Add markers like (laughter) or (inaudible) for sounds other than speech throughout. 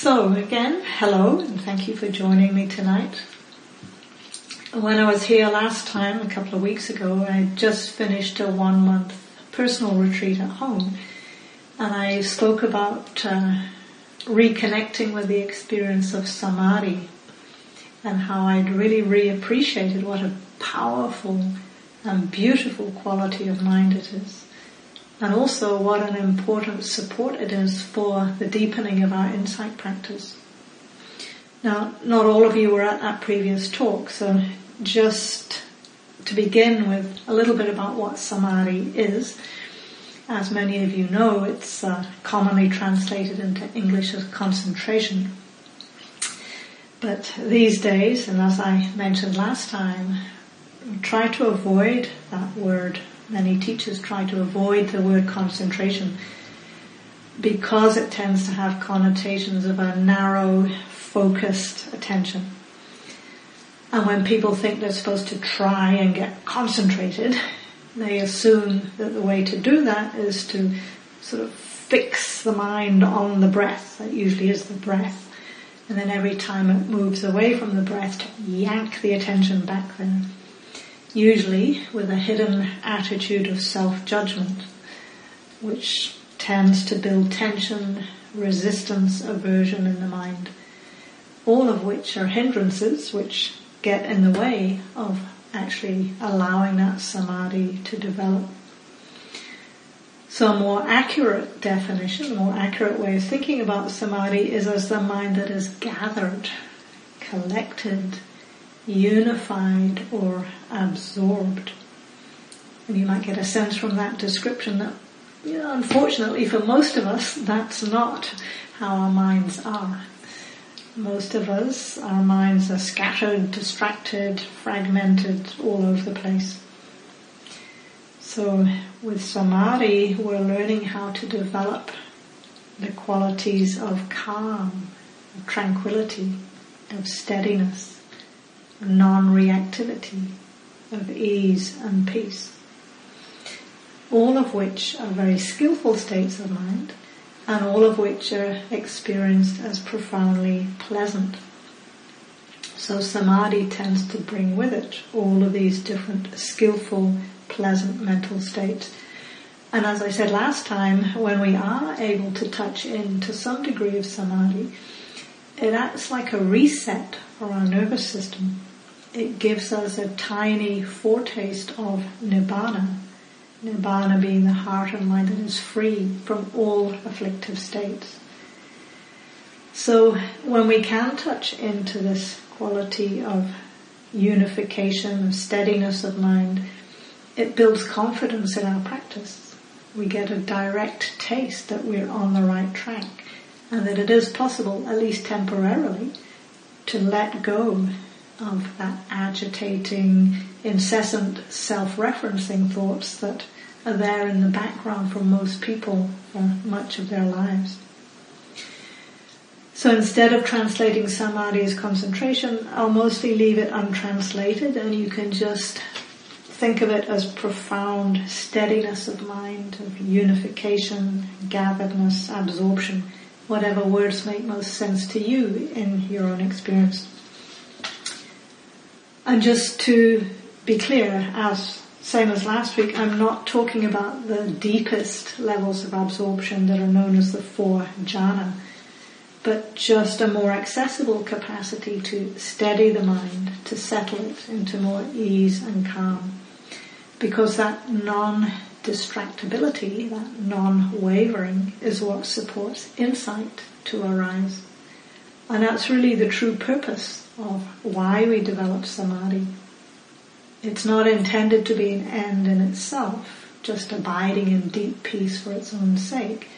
So again, hello and thank you for joining me tonight. When I was here last time, a couple of weeks ago, I just finished a one month personal retreat at home and I spoke about uh, reconnecting with the experience of samadhi and how I'd really reappreciated what a powerful and beautiful quality of mind it is. And also what an important support it is for the deepening of our insight practice. Now, not all of you were at that previous talk, so just to begin with a little bit about what samadhi is. As many of you know, it's uh, commonly translated into English as concentration. But these days, and as I mentioned last time, try to avoid that word. Many teachers try to avoid the word concentration because it tends to have connotations of a narrow, focused attention. And when people think they're supposed to try and get concentrated, they assume that the way to do that is to sort of fix the mind on the breath. That usually is the breath and then every time it moves away from the breath to yank the attention back there. Usually with a hidden attitude of self-judgment, which tends to build tension, resistance, aversion in the mind. All of which are hindrances which get in the way of actually allowing that samadhi to develop. So a more accurate definition, a more accurate way of thinking about samadhi is as the mind that is gathered, collected, unified or absorbed. And you might get a sense from that description that, unfortunately for most of us, that's not how our minds are. Most of us, our minds are scattered, distracted, fragmented, all over the place. So with samadhi, we're learning how to develop the qualities of calm, of tranquility, of steadiness, non-reactivity, of ease and peace. All of which are very skillful states of mind and all of which are experienced as profoundly pleasant. So samadhi tends to bring with it all of these different skillful pleasant mental states. And as I said last time, when we are able to touch in to some degree of samadhi, it acts like a reset for our nervous system. It gives us a tiny foretaste of nibbana. Nibbana being the heart and mind that is free from all afflictive states. So when we can touch into this quality of unification, of steadiness of mind, it builds confidence in our practice. We get a direct taste that we're on the right track and that it is possible, at least temporarily, to let go of that agitating, incessant self-referencing thoughts that are there in the background for most people for much of their lives. So instead of translating samadhi as concentration, I'll mostly leave it untranslated and you can just think of it as profound steadiness of mind, of unification, gatheredness, absorption, whatever words make most sense to you in your own experience. And just to be clear, as same as last week, I'm not talking about the deepest levels of absorption that are known as the four jhana, but just a more accessible capacity to steady the mind, to settle it into more ease and calm because that non-distractibility, that non-wavering is what supports insight to arise. And that's really the true purpose of why we develop samadhi. It's not intended to be an end in itself, just abiding in deep peace for its own sake.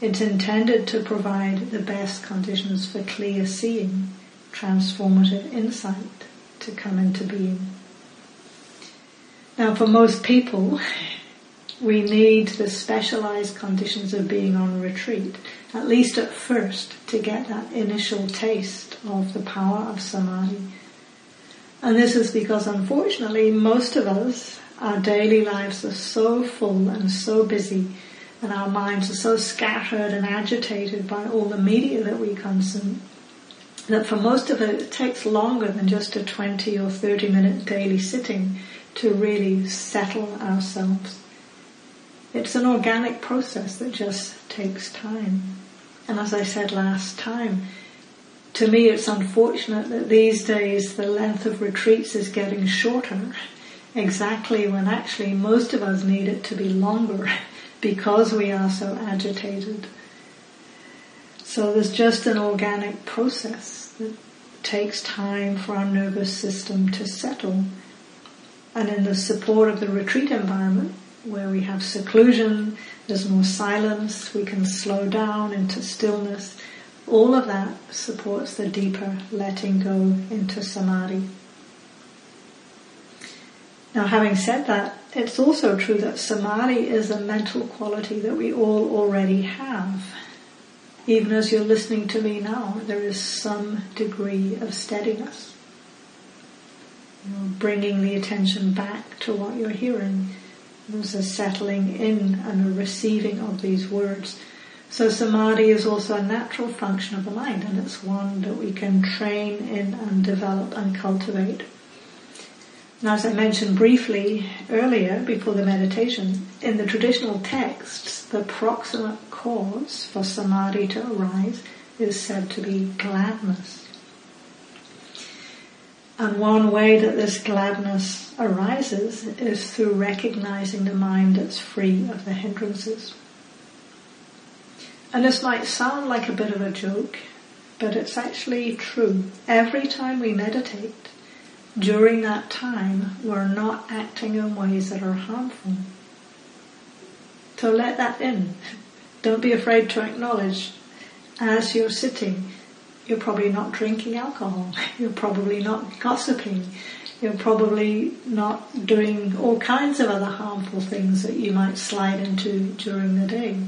It's intended to provide the best conditions for clear seeing, transformative insight to come into being. Now for most people, we need the specialized conditions of being on retreat, at least at first, to get that initial taste of the power of samadhi. And this is because unfortunately most of us, our daily lives are so full and so busy and our minds are so scattered and agitated by all the media that we consume that for most of it, it takes longer than just a 20 or 30 minute daily sitting to really settle ourselves. It's an organic process that just takes time. And as I said last time, to me it's unfortunate that these days the length of retreats is getting shorter exactly when actually most of us need it to be longer (laughs) because we are so agitated. So there's just an organic process that takes time for our nervous system to settle. And in the support of the retreat environment, where we have seclusion, there's more silence, we can slow down into stillness, all of that supports the deeper letting go into samadhi. Now having said that, it's also true that samadhi is a mental quality that we all already have. Even as you're listening to me now, there is some degree of steadiness. You know, bringing the attention back to what you're hearing. There's a settling in and a receiving of these words. So samadhi is also a natural function of the mind and it's one that we can train in and develop and cultivate. Now as I mentioned briefly earlier before the meditation, in the traditional texts, the proximate cause for samadhi to arise is said to be gladness. And one way that this gladness arises is through recognizing the mind that's free of the hindrances. And this might sound like a bit of a joke, but it's actually true. Every time we meditate, during that time, we're not acting in ways that are harmful. So let that in. (laughs) Don't be afraid to acknowledge as you're sitting, you're probably not drinking alcohol. You're probably not gossiping. You're probably not doing all kinds of other harmful things that you might slide into during the day.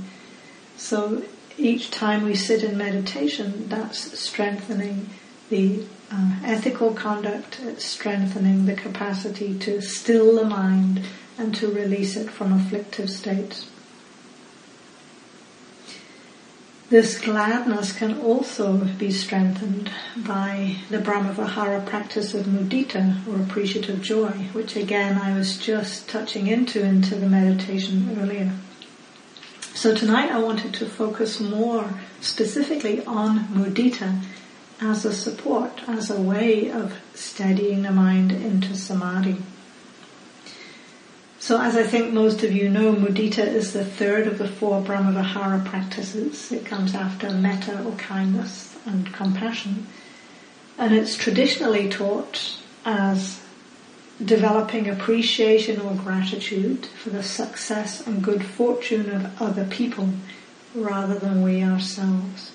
So each time we sit in meditation, that's strengthening the uh, ethical conduct, it's strengthening the capacity to still the mind and to release it from afflictive states. This gladness can also be strengthened by the Brahmavihara practice of mudita or appreciative joy, which again I was just touching into into the meditation earlier. So tonight I wanted to focus more specifically on mudita as a support, as a way of steadying the mind into samadhi. So as I think most of you know, mudita is the third of the four Brahmavihara practices. It comes after metta or kindness and compassion. And it's traditionally taught as developing appreciation or gratitude for the success and good fortune of other people rather than we ourselves.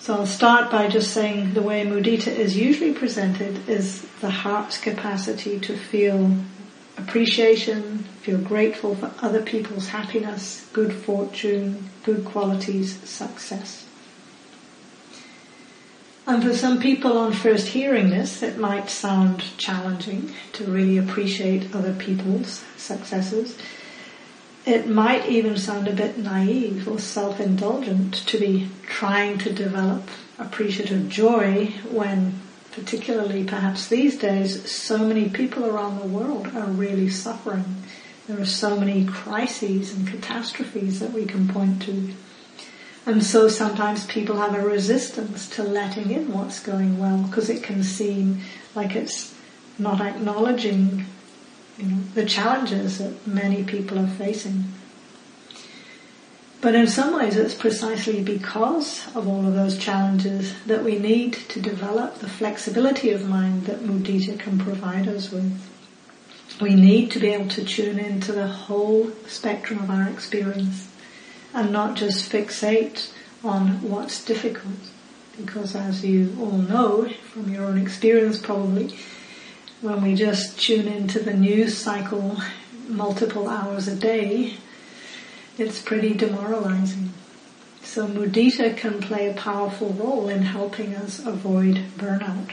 So I'll start by just saying the way mudita is usually presented is the heart's capacity to feel appreciation, feel grateful for other people's happiness, good fortune, good qualities, success. And for some people on first hearing this, it might sound challenging to really appreciate other people's successes. It might even sound a bit naive or self-indulgent to be trying to develop appreciative joy when particularly perhaps these days, so many people around the world are really suffering. There are so many crises and catastrophes that we can point to. And so sometimes people have a resistance to letting in what's going well because it can seem like it's not acknowledging you know, the challenges that many people are facing. But in some ways it's precisely because of all of those challenges that we need to develop the flexibility of mind that mudita can provide us with. We need to be able to tune into the whole spectrum of our experience and not just fixate on what's difficult. Because as you all know from your own experience probably, when we just tune into the news cycle multiple hours a day, it's pretty demoralizing. So mudita can play a powerful role in helping us avoid burnout.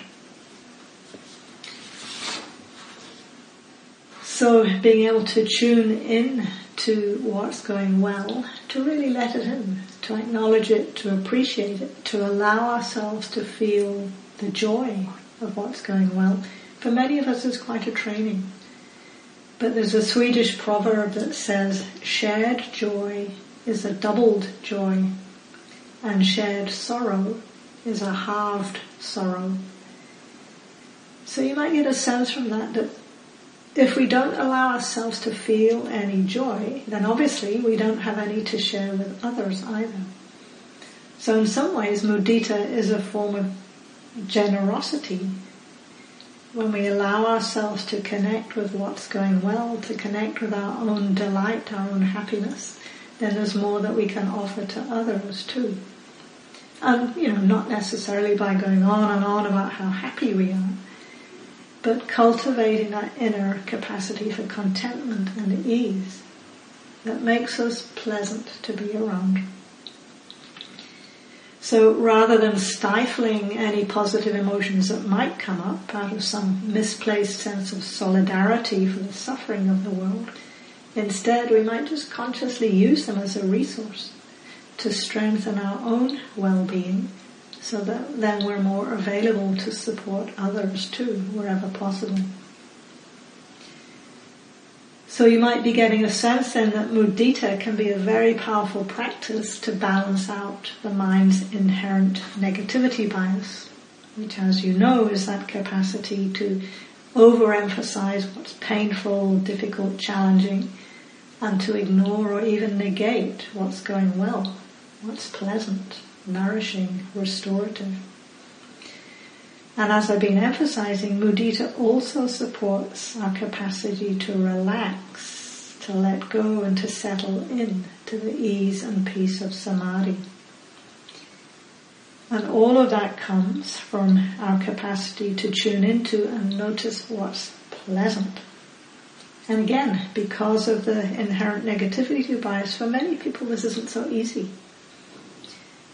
So being able to tune in to what's going well, to really let it in, to acknowledge it, to appreciate it, to allow ourselves to feel the joy of what's going well. For many of us it's quite a training. But there's a Swedish proverb that says, shared joy is a doubled joy and shared sorrow is a halved sorrow. So you might get a sense from that that if we don't allow ourselves to feel any joy, then obviously we don't have any to share with others either. So in some ways, mudita is a form of generosity. When we allow ourselves to connect with what's going well, to connect with our own delight, our own happiness, then there's more that we can offer to others too. And, you know, not necessarily by going on and on about how happy we are, but cultivating that inner capacity for contentment and ease that makes us pleasant to be around. So rather than stifling any positive emotions that might come up out of some misplaced sense of solidarity for the suffering of the world, instead we might just consciously use them as a resource to strengthen our own well-being so that then we're more available to support others too, wherever possible. So you might be getting a sense then that mudita can be a very powerful practice to balance out the mind's inherent negativity bias, which as you know is that capacity to overemphasize what's painful, difficult, challenging, and to ignore or even negate what's going well what's pleasant, nourishing, restorative. And as I've been emphasizing, mudita also supports our capacity to relax, to let go and to settle in to the ease and peace of samadhi. And all of that comes from our capacity to tune into and notice what's pleasant. And again, because of the inherent negativity bias, for many people this isn't so easy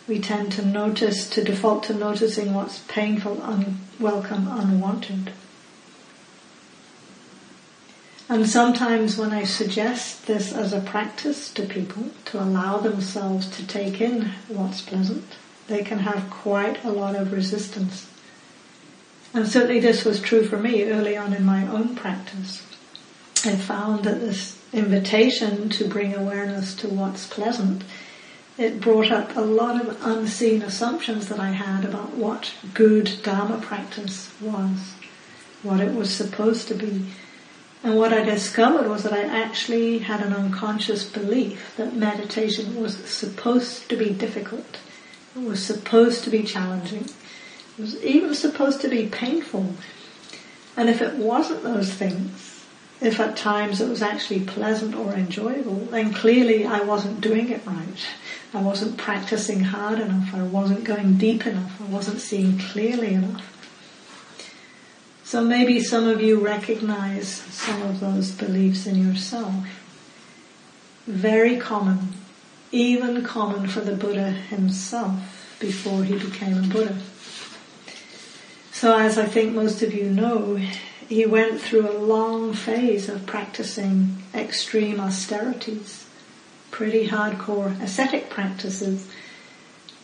we tend to notice, to default to noticing what's painful, unwelcome, unwanted. And sometimes when I suggest this as a practice to people, to allow themselves to take in what's pleasant, they can have quite a lot of resistance. And certainly this was true for me early on in my own practice. I found that this invitation to bring awareness to what's pleasant it brought up a lot of unseen assumptions that I had about what good Dharma practice was, what it was supposed to be. And what I discovered was that I actually had an unconscious belief that meditation was supposed to be difficult. It was supposed to be challenging. It was even supposed to be painful. And if it wasn't those things, if at times it was actually pleasant or enjoyable, then clearly I wasn't doing it right. I wasn't practicing hard enough. I wasn't going deep enough. I wasn't seeing clearly enough. So maybe some of you recognize some of those beliefs in yourself. Very common, even common for the Buddha himself before he became a Buddha. So as I think most of you know, he went through a long phase of practicing extreme austerities, pretty hardcore ascetic practices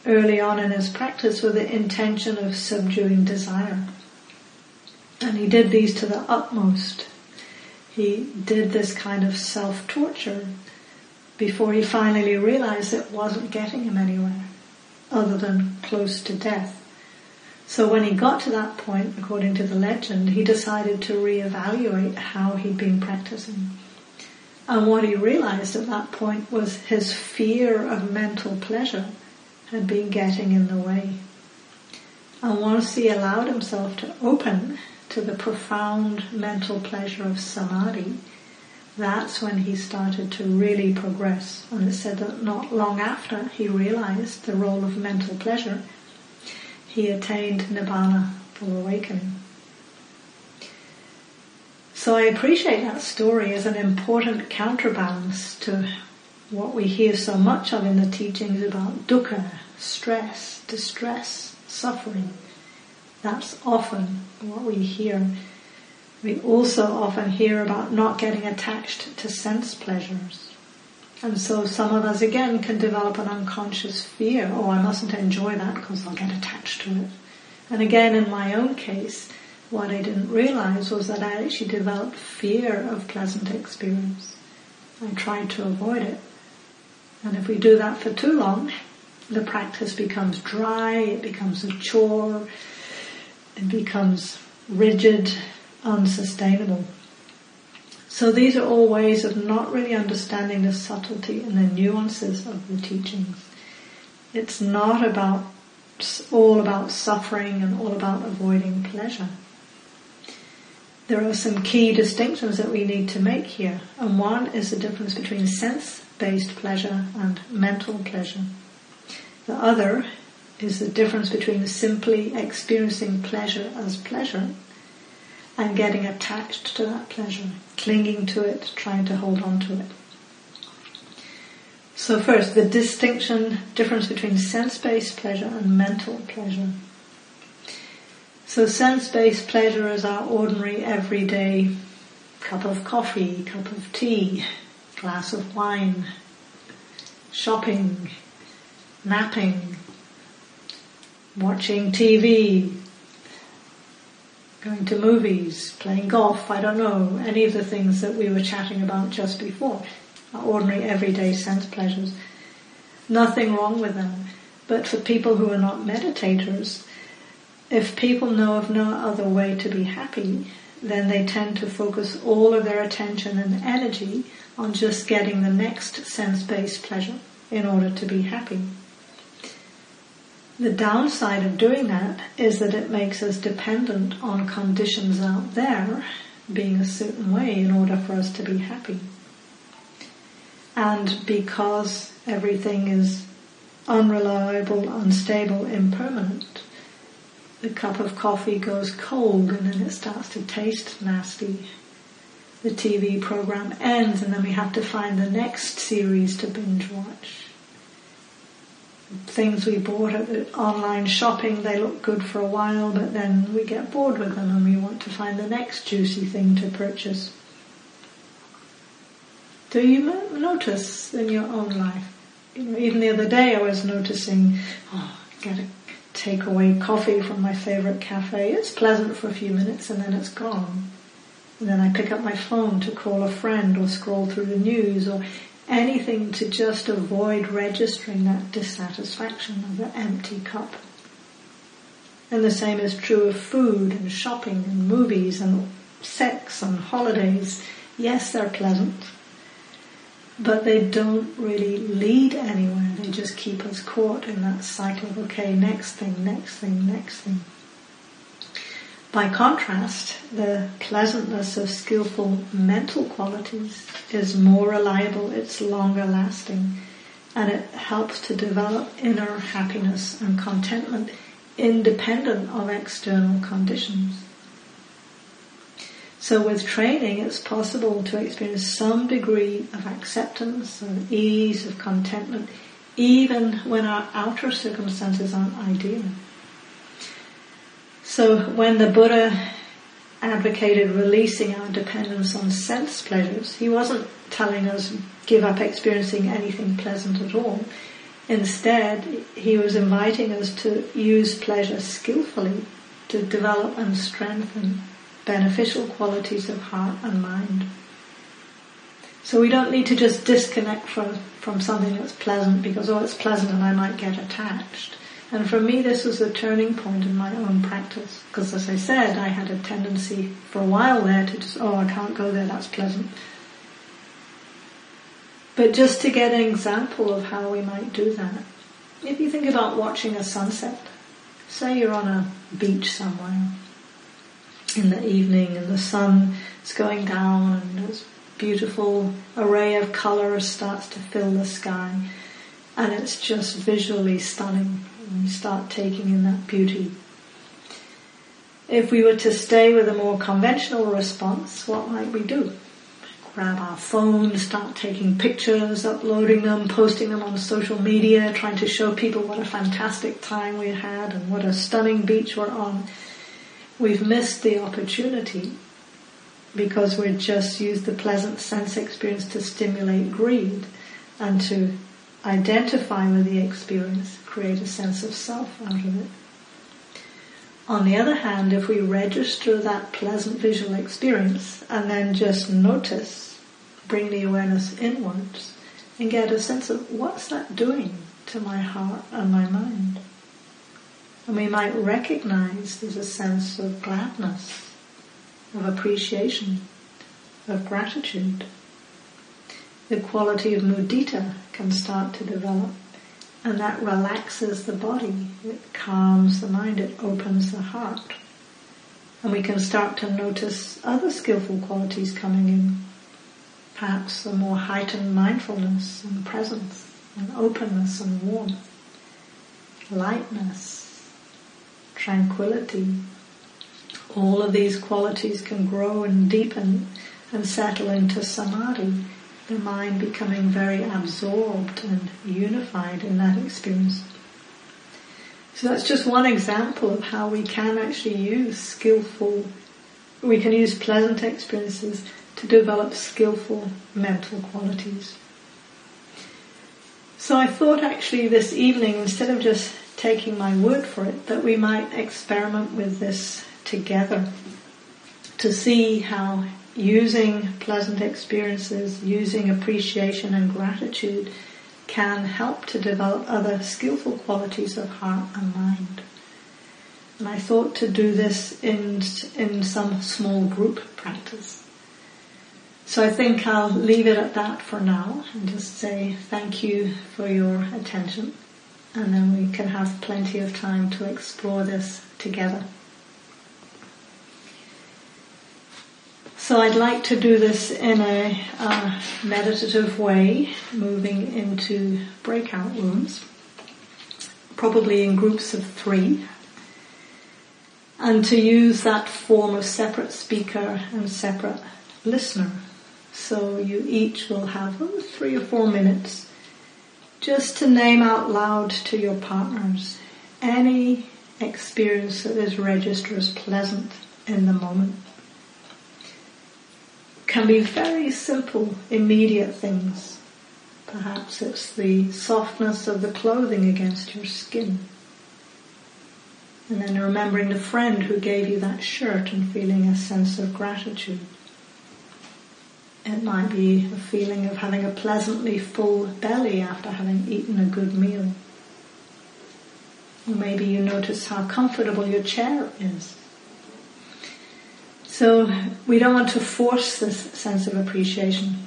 early on in his practice with the intention of subduing desire. And he did these to the utmost. He did this kind of self-torture before he finally realized it wasn't getting him anywhere other than close to death. So when he got to that point, according to the legend, he decided to reevaluate how he'd been practicing. And what he realized at that point was his fear of mental pleasure had been getting in the way. And once he allowed himself to open to the profound mental pleasure of samadhi, that's when he started to really progress. And it said that not long after he realized the role of mental pleasure, he attained nibbana, full awakening. So I appreciate that story as an important counterbalance to what we hear so much of in the teachings about dukkha, stress, distress, suffering. That's often what we hear. We also often hear about not getting attached to sense pleasures. And so some of us again can develop an unconscious fear, oh I mustn't enjoy that because I'll get attached to it. And again in my own case, what I didn't realize was that I actually developed fear of pleasant experience. I tried to avoid it. And if we do that for too long, the practice becomes dry, it becomes a chore, it becomes rigid, unsustainable. So these are all ways of not really understanding the subtlety and the nuances of the teachings. It's not about all about suffering and all about avoiding pleasure. There are some key distinctions that we need to make here, and one is the difference between sense-based pleasure and mental pleasure. The other is the difference between simply experiencing pleasure as pleasure and getting attached to that pleasure, clinging to it, trying to hold on to it. So first, the distinction, difference between sense-based pleasure and mental pleasure. So sense-based pleasure is our ordinary everyday cup of coffee, cup of tea, glass of wine, shopping, napping, watching TV, going to movies, playing golf, I don't know, any of the things that we were chatting about just before, our ordinary everyday sense pleasures. Nothing wrong with them. But for people who are not meditators, if people know of no other way to be happy, then they tend to focus all of their attention and energy on just getting the next sense-based pleasure in order to be happy. The downside of doing that is that it makes us dependent on conditions out there being a certain way in order for us to be happy. And because everything is unreliable, unstable, impermanent, the cup of coffee goes cold and then it starts to taste nasty. The TV program ends and then we have to find the next series to binge watch things we bought at the online shopping, they look good for a while, but then we get bored with them and we want to find the next juicy thing to purchase. Do you notice in your own life? You know, even the other day I was noticing, oh, get a takeaway coffee from my favorite cafe. It's pleasant for a few minutes and then it's gone. And then I pick up my phone to call a friend or scroll through the news or anything to just avoid registering that dissatisfaction of the empty cup. And the same is true of food and shopping and movies and sex and holidays. Yes, they're pleasant, but they don't really lead anywhere. They just keep us caught in that cycle of, okay, next thing, next thing, next thing. By contrast, the pleasantness of skillful mental qualities is more reliable, it's longer lasting, and it helps to develop inner happiness and contentment independent of external conditions. So with training, it's possible to experience some degree of acceptance, of ease, of contentment, even when our outer circumstances aren't ideal. So when the Buddha advocated releasing our dependence on sense pleasures, he wasn't telling us give up experiencing anything pleasant at all. Instead, he was inviting us to use pleasure skillfully to develop and strengthen beneficial qualities of heart and mind. So we don't need to just disconnect from, from something that's pleasant because, oh, it's pleasant and I might get attached. And for me, this was a turning point in my own practice. Because as I said, I had a tendency for a while there to just, oh, I can't go there, that's pleasant. But just to get an example of how we might do that. If you think about watching a sunset, say you're on a beach somewhere in the evening and the sun is going down and this beautiful array of colours starts to fill the sky and it's just visually stunning and start taking in that beauty. If we were to stay with a more conventional response, what might we do? Grab our phone, start taking pictures, uploading them, posting them on social media, trying to show people what a fantastic time we had and what a stunning beach we're on. We've missed the opportunity because we just use the pleasant sense experience to stimulate greed and to identify with the experience, create a sense of self out of it. On the other hand, if we register that pleasant visual experience and then just notice, bring the awareness inwards and get a sense of what's that doing to my heart and my mind. And we might recognize there's a sense of gladness, of appreciation, of gratitude. The quality of mudita can start to develop and that relaxes the body, it calms the mind, it opens the heart. And we can start to notice other skillful qualities coming in. Perhaps a more heightened mindfulness and presence and openness and warmth, lightness, tranquility. All of these qualities can grow and deepen and settle into samadhi the mind becoming very absorbed and unified in that experience. So that's just one example of how we can actually use skillful, we can use pleasant experiences to develop skillful mental qualities. So I thought actually this evening, instead of just taking my word for it, that we might experiment with this together to see how using pleasant experiences, using appreciation and gratitude can help to develop other skillful qualities of heart and mind. And I thought to do this in, in some small group practice. So I think I'll leave it at that for now and just say thank you for your attention and then we can have plenty of time to explore this together. So I'd like to do this in a uh, meditative way, moving into breakout rooms, probably in groups of three, and to use that form of separate speaker and separate listener. So you each will have oh, three or four minutes just to name out loud to your partners any experience that is registered as pleasant in the moment can be very simple, immediate things. Perhaps it's the softness of the clothing against your skin. And then remembering the friend who gave you that shirt and feeling a sense of gratitude. It might be a feeling of having a pleasantly full belly after having eaten a good meal. Or maybe you notice how comfortable your chair is. So we don't want to force this sense of appreciation.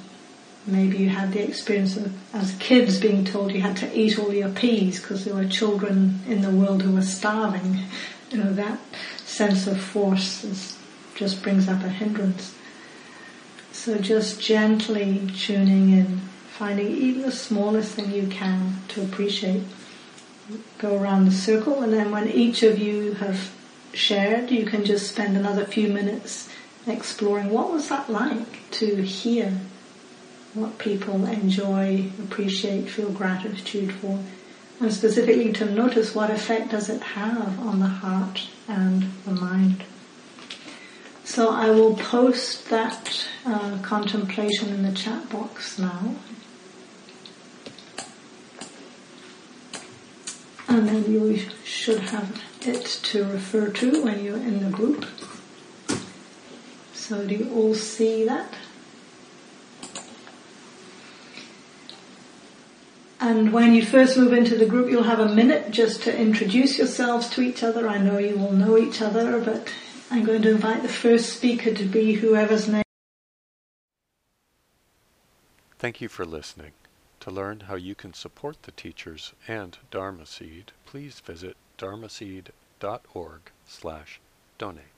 Maybe you had the experience of, as kids, being told you had to eat all your peas because there were children in the world who were starving. You know, that sense of force is, just brings up a hindrance. So just gently tuning in, finding even the smallest thing you can to appreciate. Go around the circle and then when each of you have shared, you can just spend another few minutes exploring what was that like to hear what people enjoy, appreciate, feel gratitude for, and specifically to notice what effect does it have on the heart and the mind. So I will post that uh, contemplation in the chat box now. And then you should have it to refer to when you're in the group. So do you all see that? And when you first move into the group, you'll have a minute just to introduce yourselves to each other. I know you will know each other, but I'm going to invite the first speaker to be whoever's name. Thank you for listening. To learn how you can support the teachers and Dharma Seed, please visit dharmaseed.org slash donate.